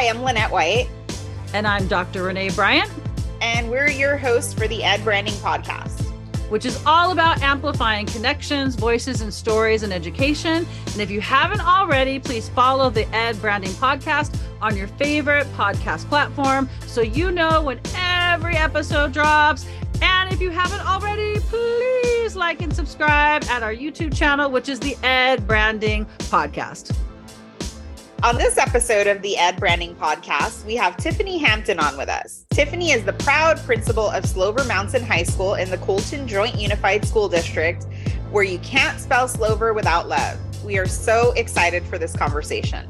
Hi, I'm Lynette White. And I'm Dr. Renae Bryant. And we're your hosts for the Ed Branding Podcast, which is all about amplifying connections, voices, and stories in education. And if you haven't already, please follow the Ed Branding Podcast on your favorite podcast platform so you know when every episode drops. And if you haven't already, please like and subscribe at our YouTube channel, which is the Ed Branding Podcast. On this episode of the Ed Branding Podcast, we have Tiffany Hampton on with us. Tiffany is the proud principal of Slover Mountain High School in the Colton Joint Unified School District, where you can't spell Slover without love. We are so excited for this conversation.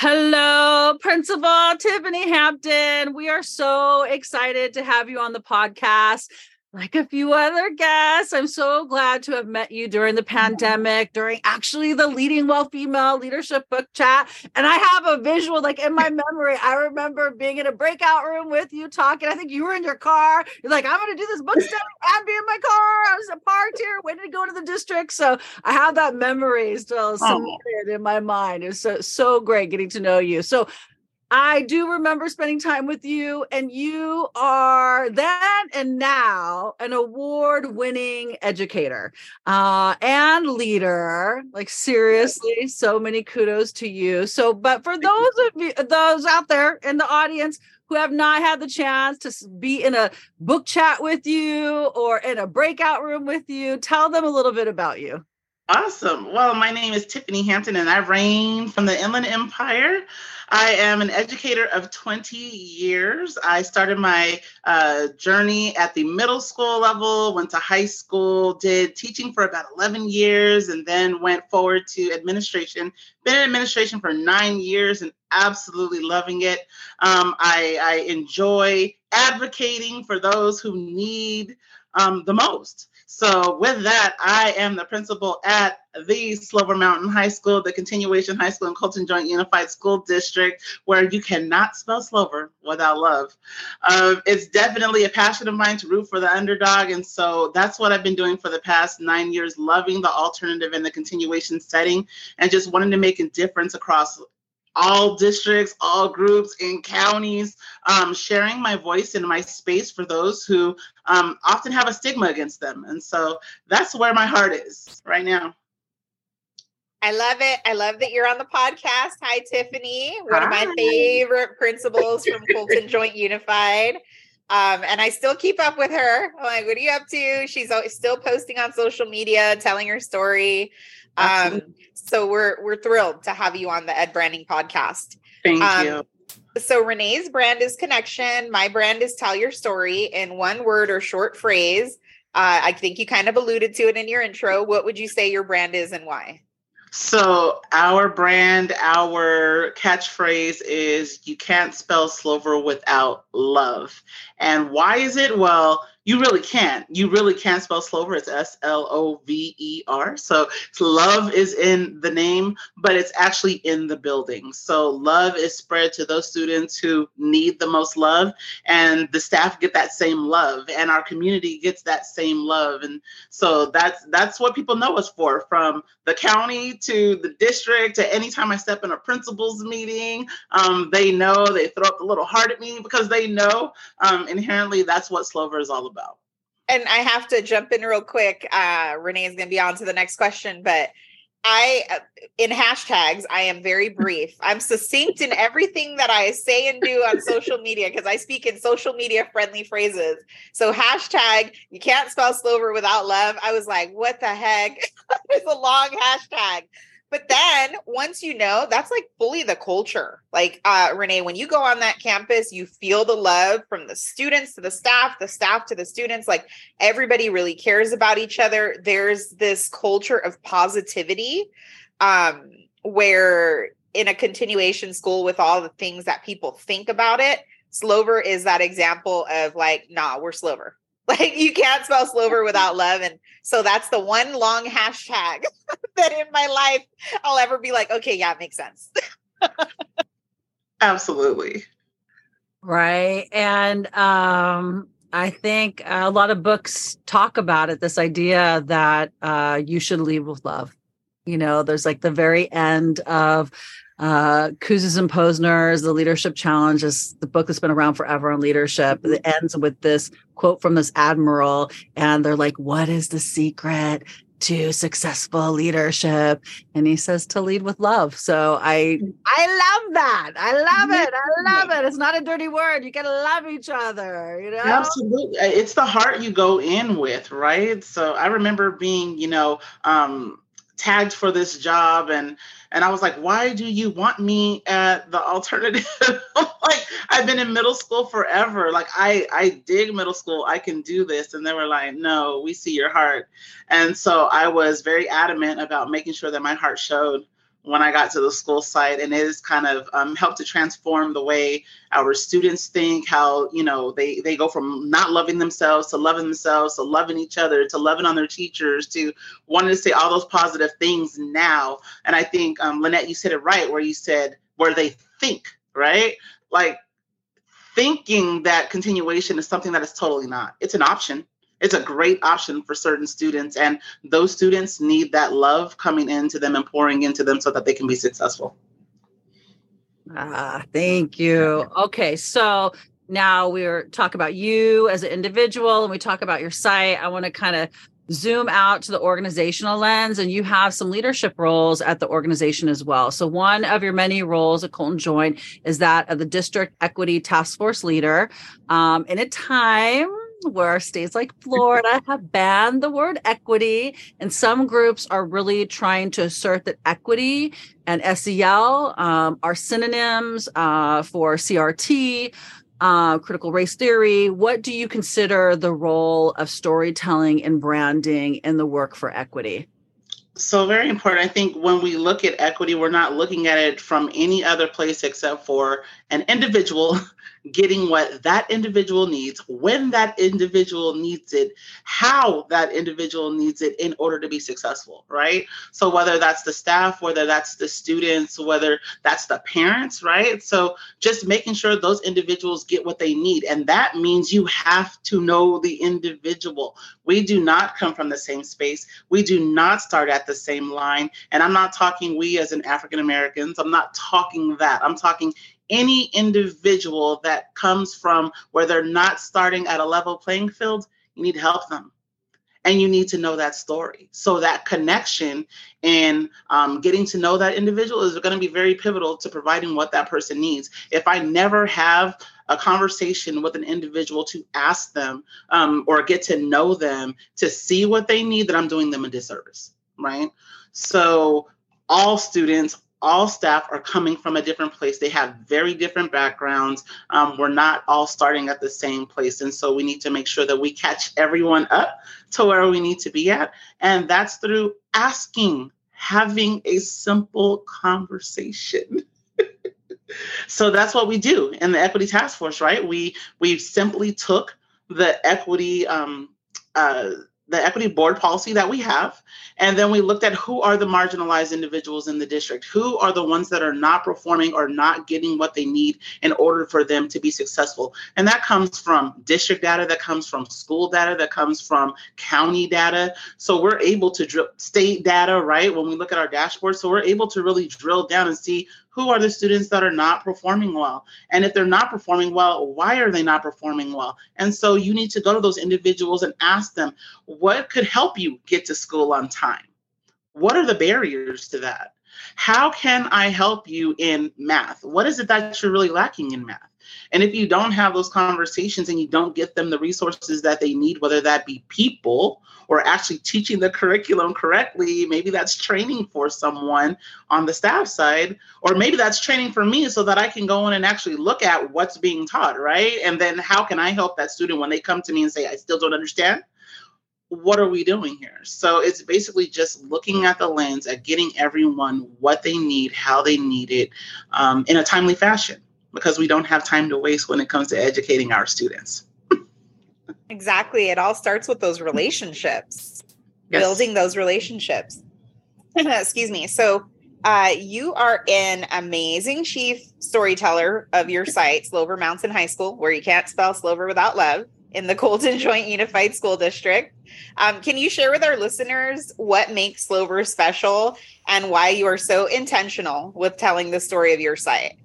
Hello, Principal Tiffany Hampton. We are so excited to have you on the podcast like a few other guests, I'm so glad to have met you during the pandemic, during actually the Leading Well Female Leadership Book Chat. And I have a visual, like in my memory, I remember being in a breakout room with you talking. I think you were in your car. You're like, I'm going to do this book study and be in my car. I was parked here, waiting to go to the district. So I have that memory still cemented in my mind. It's so, so great getting to know you. So I do remember spending time with you, and you are then and now an award winning educator uh, and leader. Like, seriously, so many kudos to you. So, but for those of you, those out there in the audience, who have not had the chance to be in a book chat with you or in a breakout room with you, tell them a little bit about you. Awesome. Well, my name is Tiffany Hampton, and I reign from the Inland Empire. I am an educator of 20 years. I started my uh, journey at the middle school level, went to high school, did teaching for about 11 years, and then went forward to administration. Been in administration for nine years and absolutely loving it. Um, I, I enjoy advocating for those who need um, the most. So, with that, I am the principal at the Slover Mountain High School, the continuation high school in Colton Joint Unified School District, where you cannot spell Slover without love. Uh, it's definitely a passion of mine to root for the underdog. And so that's what I've been doing for the past nine years, loving the alternative and the continuation setting and just wanting to make a difference across all districts, all groups in counties, um, sharing my voice and my space for those who um, often have a stigma against them. And so that's where my heart is right now. I love it. I love that you're on the podcast. Hi, Tiffany, one Hi. of my favorite principals from Colton Joint Unified. Um, and I still keep up with her. I'm like, what are you up to? She's still posting on social media, telling her story. Um, so we're we're thrilled to have you on the Ed Branding podcast. Thank um, you. So Renae's brand is connection. My brand is tell your story in one word or short phrase. Uh, I think you kind of alluded to it in your intro. What would you say your brand is and why? So our brand, our catchphrase is "You can't spell Slover without love." And why is it? Well, you really can't. You really can't spell Slover. It's S L O V E R. So love is in the name, but it's actually in the building. So love is spread to those students who need the most love, and the staff get that same love, and our community gets that same love. And so that's that's what people know us for, from the county to the district to anytime I step in a principal's meeting, um, they know they throw up a little heart at me because they know um, inherently that's what Slover is all about. And I have to jump in real quick. Uh, Renae is going to be on to the next question, but I, uh, in hashtags, I am very brief. I'm succinct in everything that I say and do on social media because I speak in social media friendly phrases. So, hashtag, you can't spell Slover without love. I was like, what the heck? it's a long hashtag. But then once you know, that's like fully the culture. Like uh, Renae, when you go on that campus, you feel the love from the students to the staff, the staff to the students. Like everybody really cares about each other. There's this culture of positivity um, where in a continuation school with all the things that people think about it, Slover is that example of like, nah, we're Slover. Like you can't spell Slover without love. And so that's the one long hashtag that in my life I'll ever be like, okay, yeah, it makes sense. Absolutely. Right. And um I think a lot of books talk about it, this idea that uh you should leave with love. You know, there's like the very end of uh, Kouzes and Posner's The Leadership Challenge is the book that's been around forever on leadership. It ends with this quote from this admiral, and they're like, What is the secret to successful leadership? And he says to lead with love. So i i love that. I love it. I love it. It's not a dirty word. You gotta love each other you know? Absolutely. It's the heart you go in with right? So i remember being you know um tagged for this job and and I was like, why do you want me at the alternative? like I've been in middle school forever. Like I I dig middle school. I can do this. And they were like, no, we see your heart. And so I was very adamant about making sure that my heart showed when I got to the school site, and it has kind of um, helped to transform the way our students think. How you know they they go from not loving themselves to loving themselves to loving each other to loving on their teachers to wanting to say all those positive things now. And I think um, Lynette, you said it right where you said where they think right, like thinking that continuation is something that is totally not. It's an option it's a great option for certain students and those students need that love coming into them and pouring into them so that they can be successful. Ah thank you. Okay so now we're talk about you as an individual and we talk about your site. I want to kind of zoom out to the organizational lens and you have some leadership roles at the organization as well. So one of your many roles at colton joint is that of the district equity task force leader. Um, in a time where states like Florida have banned the word equity, and some groups are really trying to assert that equity and SEL um, are synonyms uh, for CRT, uh, critical race theory. What do you consider the role of storytelling and branding in the work for equity? So, very important. I think when we look at equity, we're not looking at it from any other place except for an individual getting what that individual needs, when that individual needs it, how that individual needs it in order to be successful, right? So, whether that's the staff, whether that's the students, whether that's the parents, right? So, just making sure those individuals get what they need. And that means you have to know the individual. We do not come from the same space, we do not start at the same line. And I'm not talking we as an African Americans, I'm not talking that. I'm talking any individual that comes from where they're not starting at a level playing field, you need to help them. And you need to know that story. So that connection and um, getting to know that individual is going to be very pivotal to providing what that person needs. If I never have a conversation with an individual to ask them um, or get to know them to see what they need, then I'm doing them a disservice, right? So all students, all staff are coming from a different place. They have very different backgrounds. Um, we're not all starting at the same place. And so we need to make sure that we catch everyone up to where we need to be at. And that's through asking, having a simple conversation. so that's what we do in the equity task force, right? We we simply took the equity um, uh, the equity board policy that we have. And then we looked at who are the marginalized individuals in the district, who are the ones that are not performing or not getting what they need in order for them to be successful. And that comes from district data, that comes from school data, that comes from county data. So we're able to drill state data, right? When we look at our dashboard. So we're able to really drill down and see who are the students that are not performing well? And if they're not performing well, why are they not performing well? And so you need to go to those individuals and ask them, what could help you get to school on time? What are the barriers to that? How can I help you in math? What is it that you're really lacking in math? And if you don't have those conversations and you don't get them the resources that they need, whether that be people or actually teaching the curriculum correctly, maybe that's training for someone on the staff side, or maybe that's training for me so that I can go in and actually look at what's being taught, right? And then how can I help that student when they come to me and say, I still don't understand? what are we doing here? So it's basically just looking at the lens at getting everyone what they need, how they need it um, in a timely fashion because we don't have time to waste when it comes to educating our students. exactly. It all starts with those relationships, yes. building those relationships. Excuse me. So, uh, you are an amazing chief storyteller of your site, Slover Mountain High School, where you can't spell Slover without love. in the Colton Joint Unified School District. Um, can you share with our listeners what makes Slover special and why you are so intentional with telling the story of your site?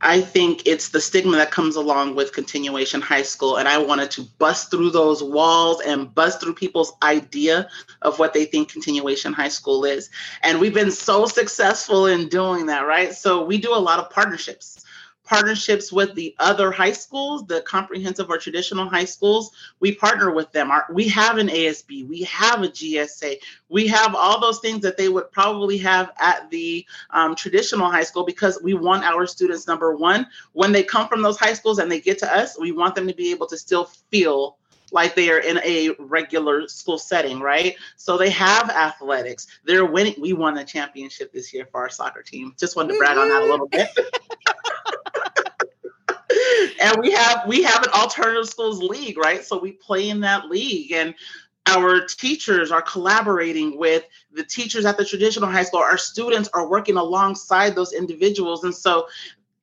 I think it's the stigma that comes along with continuation high school. And I wanted to bust through those walls and bust through people's idea of what they think continuation high school is. And we've been so successful in doing that, right? So we do a lot of partnerships partnerships with the other high schools, the comprehensive or traditional high schools. We partner with them. Our, we have an ASB, we have a GSA, we have all those things that they would probably have at the um, traditional high school because we want our students, number one, when they come from those high schools and they get to us, we want them to be able to still feel like they are in a regular school setting, right? So they have athletics. They're winning. We won a championship this year for our soccer team. Just wanted to brag on that a little bit. and we have we have an alternative schools league, right? So we play in that league and our teachers are collaborating with the teachers at the traditional high school. Our students are working alongside those individuals. And so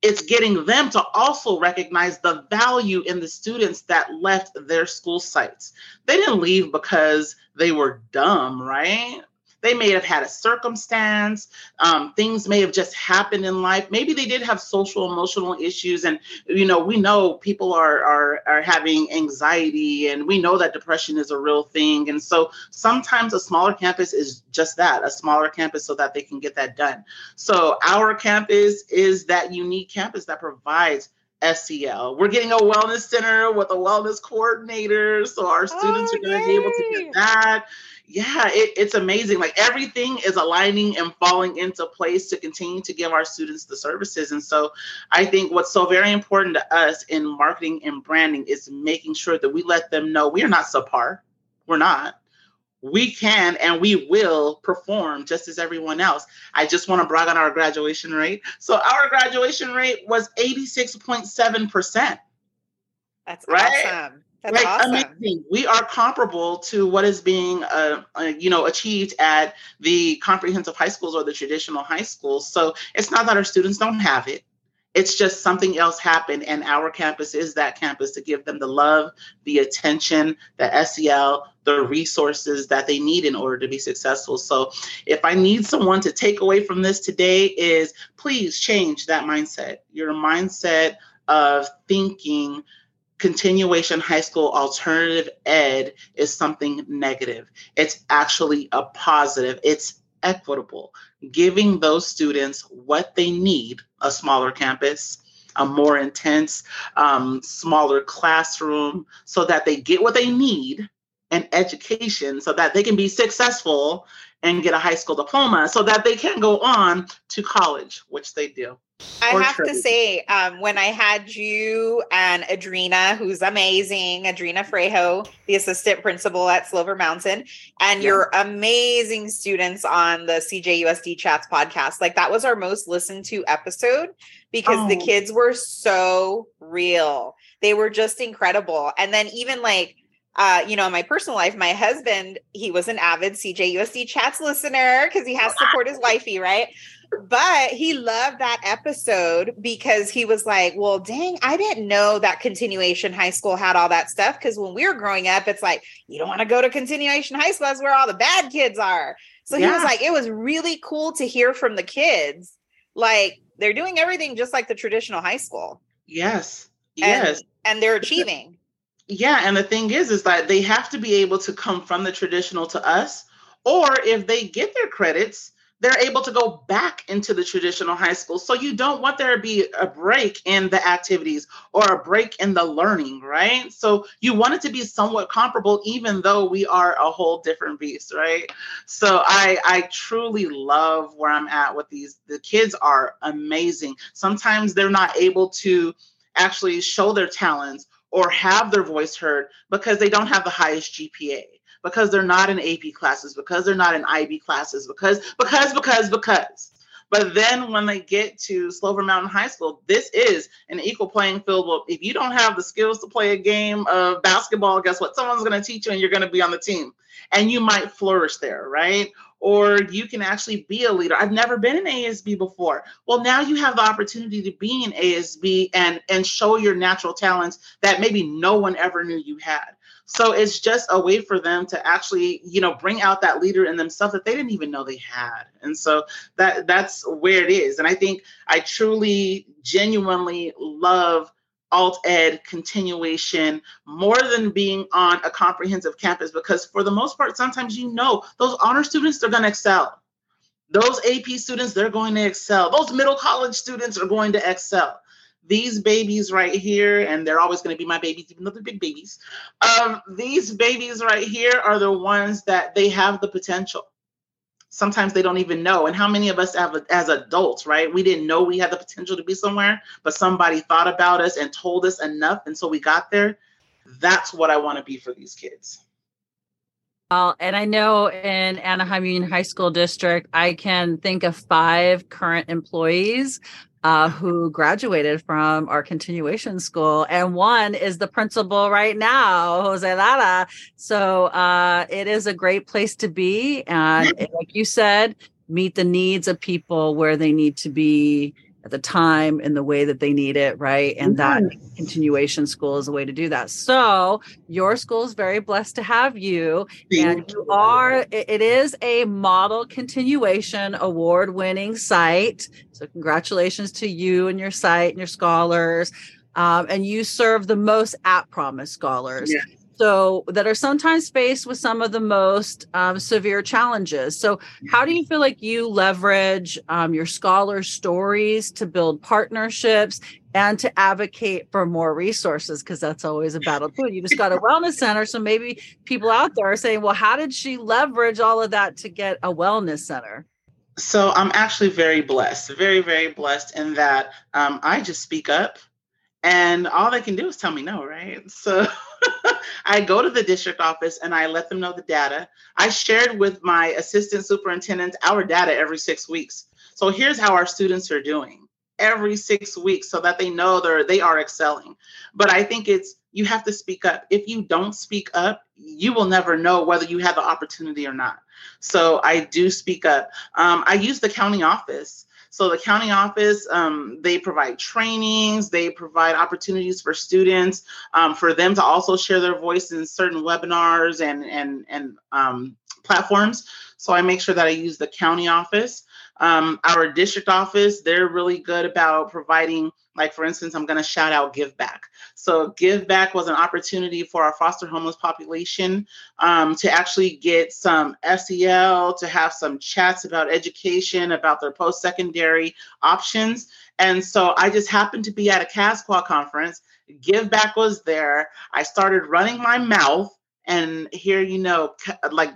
it's getting them to also recognize the value in the students that left their school sites. They didn't leave because they were dumb, right? They may have had a circumstance. Um, things may have just happened in life. Maybe they did have social emotional issues, and you know we know people are are are having anxiety, and we know that depression is a real thing. And so sometimes a smaller campus is just that, a smaller campus, so that they can get that done. So our campus is that unique campus that provides SEL. We're getting a wellness center with a wellness coordinator. So our students oh, are going to be able to get that yeah, it, it's amazing. Like everything is aligning and falling into place to continue to give our students the services. And so I think what's so very important to us in marketing and branding is making sure that we let them know we are not subpar. We're not. We can and we will perform just as everyone else. I just want to brag on our graduation rate. So our graduation rate was 86.7%. That's right? awesome. That's like awesome. amazing. We are comparable to what is being, uh, uh, you know, achieved at the comprehensive high schools or the traditional high schools. So it's not that our students don't have it. It's just something else happened, and our campus is that campus to give them the love, the attention, the SEL, the resources that they need in order to be successful. So, if I need someone to take away from this today, is please change that mindset. Your mindset of thinking continuation high school alternative ed is something negative. It's actually a positive, it's equitable, giving those students what they need a smaller campus. A more intense, um, smaller classroom so that they get what they need an education so that they can be successful and get a high school diploma so that they can go on to college, which they do. I have to say, um, when I had you and Adrena, who's amazing, Adrena Frejo, the assistant principal at Slover Mountain, and yeah. your amazing students on the CJUSD Chats podcast, like that was our most listened to episode because oh. the kids were so real. They were just incredible. And then even like uh, you know, in my personal life, my husband, he was an avid CJUSD chats listener because he has to support his wifey, right? but he loved that episode because he was like, well, dang, I didn't know that continuation high school had all that stuff. Because when we were growing up, it's like, you don't want to go to continuation high school. That's where all the bad kids are. So yeah. he was like, it was really cool to hear from the kids. Like they're doing everything just like the traditional high school. Yes. Yes. And, and they're achieving. Yeah. And the thing is, is that they have to be able to come from the traditional to us. Or if they get their credits, they're able to go back into the traditional high school. So you don't want there to be a break in the activities or a break in the learning, right? So you want it to be somewhat comparable, even though we are a whole different beast, right? So I I truly love where I'm at with these. The kids are amazing. Sometimes they're not able to actually show their talents or have their voice heard because they don't have the highest GPA because they're not in AP classes, because they're not in IB classes, because, because, because, because. But then when they get to Slover Mountain High School, this is an equal playing field. Well, if you don't have the skills to play a game of basketball, guess what? Someone's going to teach you and you're going to be on the team and you might flourish there, right? Or you can actually be a leader. I've never been an ASB before. Well, now you have the opportunity to be an ASB and and show your natural talents that maybe no one ever knew you had. So it's just a way for them to actually, you know, bring out that leader in themselves that they didn't even know they had. And so that that's where it is. And I think I truly genuinely love alt ed continuation more than being on a comprehensive campus because for the most part sometimes you know those honor students they're going to excel. Those ap students they're going to excel. Those middle college students are going to excel. These babies right here and they're always going to be my babies even though they're big babies um, these babies right here are the ones that they have the potential sometimes they don't even know. And how many of us have, as adults, right? We didn't know we had the potential to be somewhere, but somebody thought about us and told us enough. So we got there. That's what I want to be for these kids. Well, and I know in Anaheim Union High School District, I can think of five current employees uh, who graduated from our continuation school, and one is the principal right now, Jose Lara. So uh, it is a great place to be, and like you said, meet the needs of people where they need to be at the time in the way that they need it, right? And that continuation school is a way to do that. So your school is very blessed to have you. Thank and you are, it is a model continuation award winning site. So congratulations to you and your site and your scholars. Um, and you serve the most at promise scholars. So that are sometimes faced with some of the most um, severe challenges. So how do you feel like you leverage um, your scholar stories to build partnerships and to advocate for more resources? Because that's always a battle too. You just got a wellness center so maybe people out there are saying well how did she leverage all of that to get a wellness center? So i'm actually very blessed very very blessed in that um, i just speak up and all they can do is tell me no right? So I go to the district office and I let them know the data. I shared with my assistant superintendent our data every six weeks. So here's how our students are doing every six weeks so that they know they're they are excelling. But I think it's you have to speak up. If you don't speak up, you will never know whether you have the opportunity or not. So I do speak up. Um, I use the county office. So the county office, um, they provide trainings, they provide opportunities for students, um, for them to also share their voice in certain webinars and and and um, platforms. So I make sure that I use the county office. Um, our district office, they're really good about providing, like for instance, I'm going to shout out Give Back. So Give Back was an opportunity for our foster homeless population um, to actually get some SEL, to have some chats about education, about their post-secondary options. And so I just happened to be at a CASCWA conference. Give Back was there. I started running my mouth and here you know like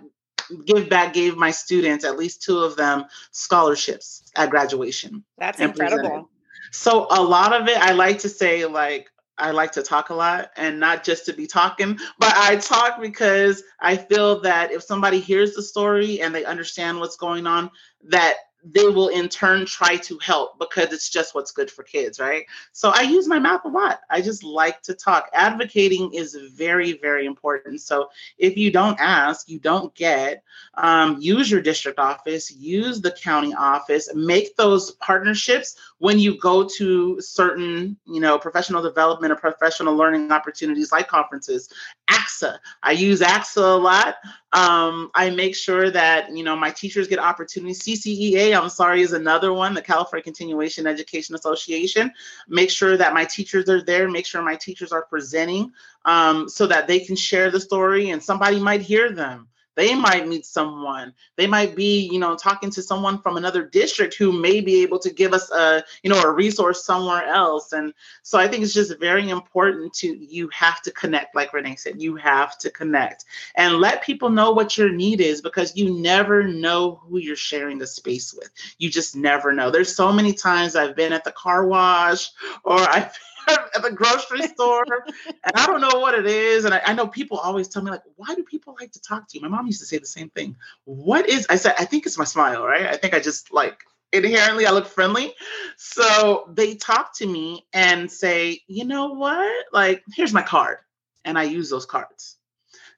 give back gave my students at least two of them scholarships at graduation that's incredible. So a lot of it i like to say like I like to talk a lot and not just to be talking, but I talk because I feel that if somebody hears the story and they understand what's going on, that they will in turn try to help because it's just what's good for kids, right? So I use my mouth a lot. I just like to talk. Advocating is very, very important. So if you don't ask, you don't get. Um, use your district office, use the county office, make those partnerships when you go to certain, you know, professional development or professional learning opportunities like conferences. ACSA, I use ACSA a lot. Um, I make sure that you know my teachers get opportunities. CCEA, I'm sorry, is another one. The California Continuation Education Association. Make sure that my teachers are there. Make sure my teachers are presenting um, so that they can share the story and somebody might hear them they might meet someone. They might be you know talking to someone from another district who may be able to give us a you know a resource somewhere else. And so i think it's just very important to you have to connect like renae said you have to connect and let people know what your need is because you never know who you're sharing the space with. You just never know. There's so many times i've been at the car wash or i've at the grocery store, and I don't know what it is. And I, I, know people always tell me like, "Why do people like to talk to you?" My mom used to say the same thing. What is? I said, I think it's my smile, right? I think I just like inherently I look friendly. So they talk to me and say, "You know what? Like, here's my card," and I use those cards.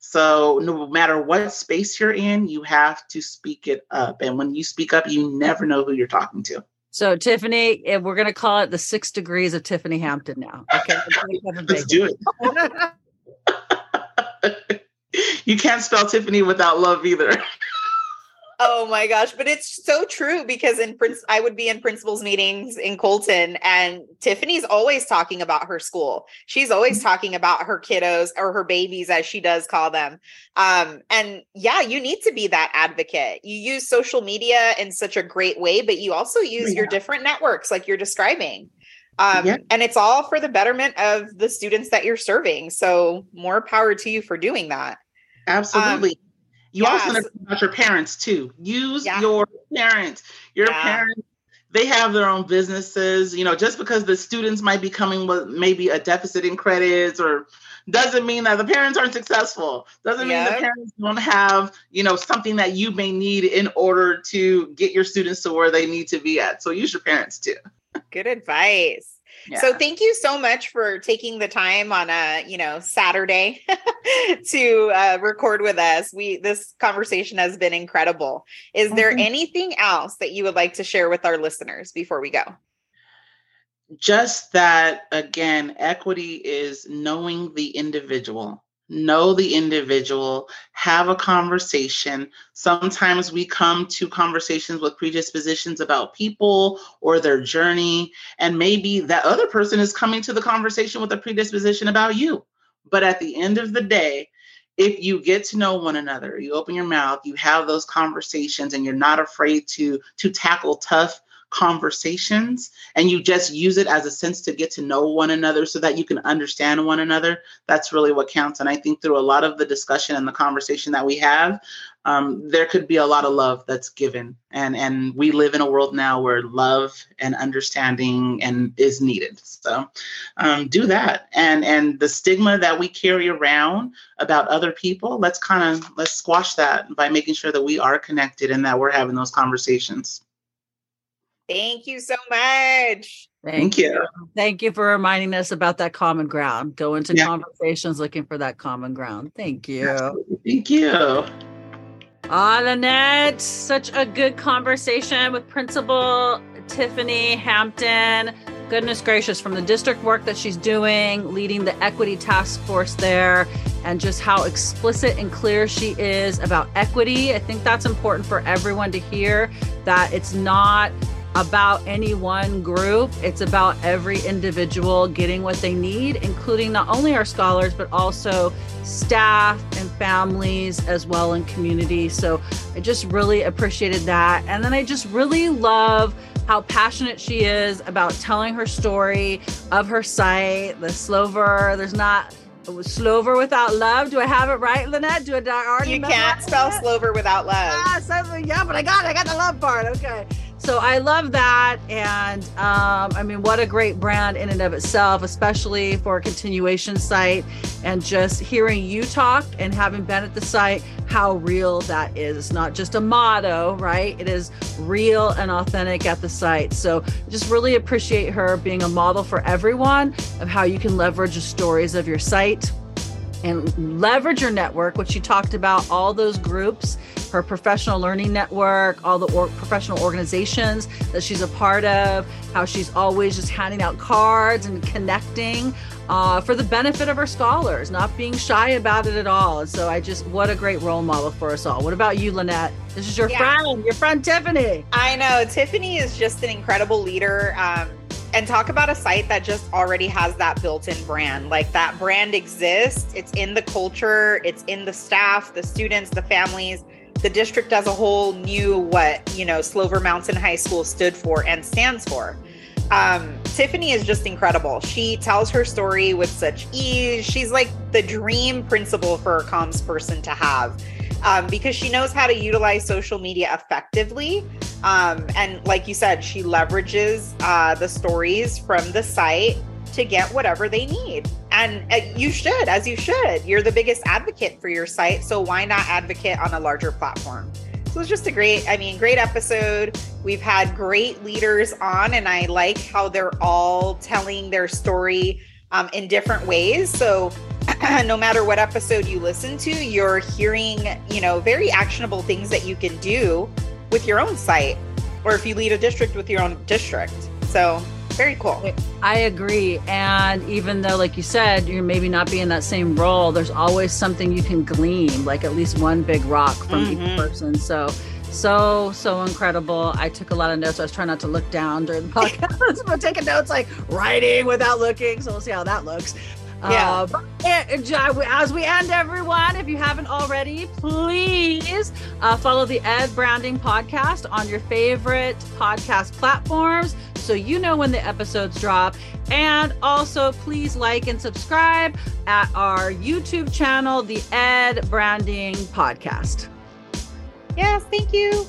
So no matter what space you're in, you have to speak it up. And when you speak up, you never know who you're talking to. So Tiffany, eh, we're going to call it the six degrees of Tiffany Hampton now. Okay, let's do it. you can't spell Tiffany without love either. Oh my gosh, but it's so true because in Prince I would be in principals meetings in Colton and Tiffany's always talking about her school. She's always mm-hmm. talking about her kiddos or her babies as she does call them. Um and yeah, you need to be that advocate. You use social media in such a great way, but you also use yeah. your different networks like you're describing. Um, yeah. and it's all for the betterment of the students that you're serving. So more power to you for doing that. Absolutely. Um, you yes. also know about your parents too. Use yeah. your parents. Your yeah. parents, they have their own businesses. You know, just because the students might be coming with maybe a deficit in credits or doesn't mean that the parents aren't successful. Doesn't mean the parents don't have, you know, something that you may need in order to get your students to where they need to be at. So use your parents too. Good advice. So thank you so much for taking the time on a, you know, Saturday to uh, record with us. We this conversation has been incredible. Is mm-hmm. there anything else that you would like to share with our listeners before we go? Just that again, equity is knowing the individual know the individual, have a conversation. Sometimes we come to conversations with predispositions about people or their journey, and maybe that other person is coming to the conversation with a predisposition about you. But at the end of the day, if you get to know one another, you open your mouth, you have those conversations, and you're not afraid to to tackle tough conversations and you just use it as a sense to get to know one another so that you can understand one another that's really what counts. And i think through a lot of the discussion and the conversation that we have um, there could be a lot of love that's given. And and we live in a world now where love and understanding and is needed. So um, do that. And and the stigma that we carry around about other people let's kind of let's squash that by making sure that we are connected and that we're having those conversations Thank you so much. Thank, you. Thank you for reminding us about that common ground. Go into yeah. conversations looking for that common ground. Thank you. Thank you. Ah, Lynette, such a good conversation with Principal Tiffany Hampton. Goodness gracious, from the district work that she's doing, leading the equity task force there, and just how explicit and clear she is about equity. I think that's important for everyone to hear that it's not about any one group. It's about every individual getting what they need, including not only our scholars, but also staff and families as well in community. So I just really appreciated that. And then I just really love how passionate she is about telling her story of her site, the Slover. There's not Slover without love. Do I have it right, Lynette? Do I already? You can't spell Slover without love. Ah, so, yeah, but I got it. I got the love part. Okay so I love that. And um, I mean, what a great brand in and of itself, especially for a continuation site. And just hearing you talk and having been at the site, how real that is. It's not just a motto, right? It is real and authentic at the site. So just really appreciate her being a model for everyone of how you can leverage the stories of your site and leverage your network, which you talked about, all those groups, her professional learning network, all the or- professional organizations that she's a part of, how she's always just handing out cards and connecting uh, for the benefit of her scholars, not being shy about it at all. And so I just, what a great role model for us all. What about you, Lynette? This is your yeah. friend, your friend Tiffany. I know. Tiffany is just an incredible leader. Um, and talk about a site that just already has that built-in brand. Like that brand exists. It's in the culture. It's in the staff the students the families. The district as a whole knew what you know slover mountain high school stood for and stands for. Um, tiffany is just incredible. She tells her story with such ease. She's like the dream principal for a comms person to have um, because she knows how to utilize social media effectively. Um, and like you said, she leverages uh, the stories from the site to get whatever they need. And uh, you should, as you should. You're the biggest advocate for your site. So why not advocate on a larger platform? So it's just a great, I mean, great episode. We've had great leaders on, and I like how they're all telling their story um, in different ways. So no matter what episode you listen to, you're hearing, you know, very actionable things that you can do with your own site or if you lead a district with your own district. So, very cool. I agree. And even though, like you said, you're maybe not being in that same role, there's always something you can glean, like at least one big rock from mm-hmm. each person. So, so so incredible i took a lot of notes i was trying not to look down during the podcast but taking notes like writing without looking so we'll see how that looks yeah. Uh, as we end, everyone, if you haven't already, please uh, follow the Ed Branding Podcast on your favorite podcast platforms so you know when the episodes drop. And also, please like and subscribe at our YouTube channel, the Ed Branding Podcast. Yes, thank you.